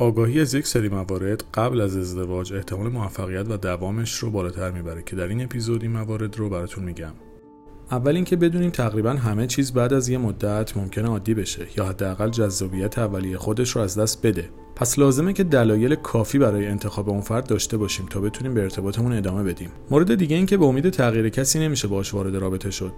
آگاهی از یک سری موارد قبل از ازدواج احتمال موفقیت و دوامش رو بالاتر می‌بره که در این اپیزود این موارد رو براتون میگم. اول اینکه بدونیم تقریبا همه چیز بعد از یه مدت ممکنه عادی بشه یا حداقل جذابیت اولیه خودش رو از دست بده. پس لازمه که دلایل کافی برای انتخاب اون فرد داشته باشیم تا بتونیم به ارتباطمون ادامه بدیم. مورد دیگه اینکه به امید تغییر کسی نمیشه باش وارد رابطه شد.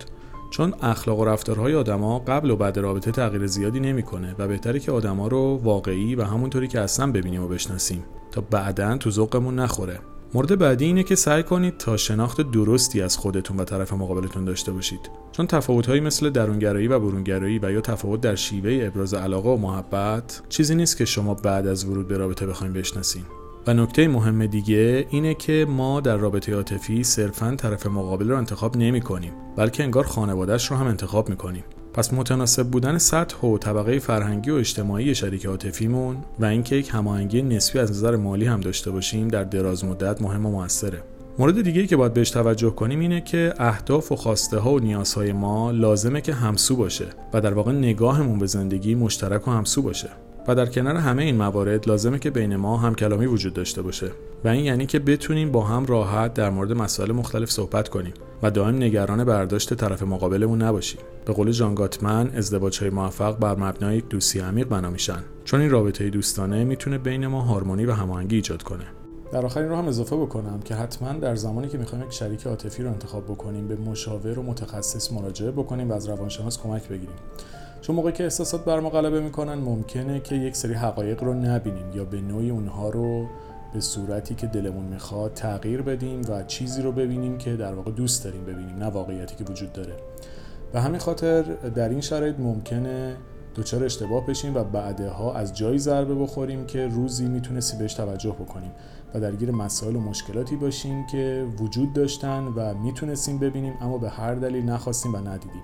چون اخلاق و رفتارهای آدما قبل و بعد رابطه تغییر زیادی نمی‌کنه و بهتره که آدما رو واقعی و همونطوری که اصلا ببینیم و بشناسیم تا بعدا تو ذوقمون نخوره. مورد بعدی اینه که سعی کنید تا شناخت درستی از خودتون و طرف مقابلتون داشته باشید. چون تفاوتهایی مثل درونگرایی و برونگرایی و یا تفاوت در شیوه ابراز علاقه و محبت چیزی نیست که شما بعد از ورود به رابطه بخواید بشناسین. و نکته مهم دیگه اینه که ما در رابطه عاطفی صرفا طرف مقابل رو انتخاب نمی کنیم بلکه انگار خانوادهش رو هم انتخاب می کنیم. پس متناسب بودن سطح و طبقه فرهنگی و اجتماعی شریک عاطفیمون و اینکه یک هماهنگی نسبی از نظر مالی هم داشته باشیم در دراز مدت مهم و موثره. مورد دیگه که باید بهش توجه کنیم اینه که اهداف و خواسته ها و نیازهای ما لازمه که همسو باشه و در واقع نگاهمون به زندگی مشترک و همسو باشه. و در کنار همه این موارد لازمه که بین ما هم کلامی وجود داشته باشه و این یعنی که بتونیم با هم راحت در مورد مسائل مختلف صحبت کنیم و دائم نگران برداشت طرف مقابلمون نباشیم. به قول جان گاتمن ازدواج های موفق بر مبنای یک دوستی عمیق بنا میشن. چون این رابطه دوستانه می‌تونه بین ما هارمونی و هماهنگی ایجاد کنه. در آخر این رو هم اضافه بکنم که حتما در زمانی که می‌خوایم یک شریک عاطفی رو انتخاب بکنیم به مشاور و متخصص مراجعه بکنیم و از روانشناس کمک بگیریم. چون موقعی که احساسات بر ما غلبه می‌کنن ممکنه که یک سری حقایق رو نبینیم یا به نوعی اونها رو به صورتی که دلمون می‌خواد تغییر بدیم و چیزی رو ببینیم که در واقع دوست داریم ببینیم نه واقعیتی که وجود داره. و همین خاطر در این شرایط ممکنه دچار اشتباه بشیم و بعدها از جایی ضربه بخوریم که روزی می‌تونستی بهش توجه بکنیم و درگیر مسائل و مشکلاتی باشیم که وجود داشتن و می‌تونستیم ببینیم اما به هر دلیل نخواستیم و ندیدیم.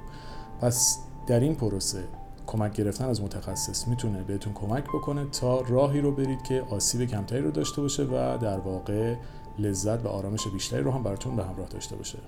پس در این پروسه کمک گرفتن از متخصص می‌تونه بهتون کمک بکنه تا راهی رو برید که آسیب کمتری رو داشته باشه و در واقع لذت و آرامش بیشتری رو هم براتون به همراه داشته باشه.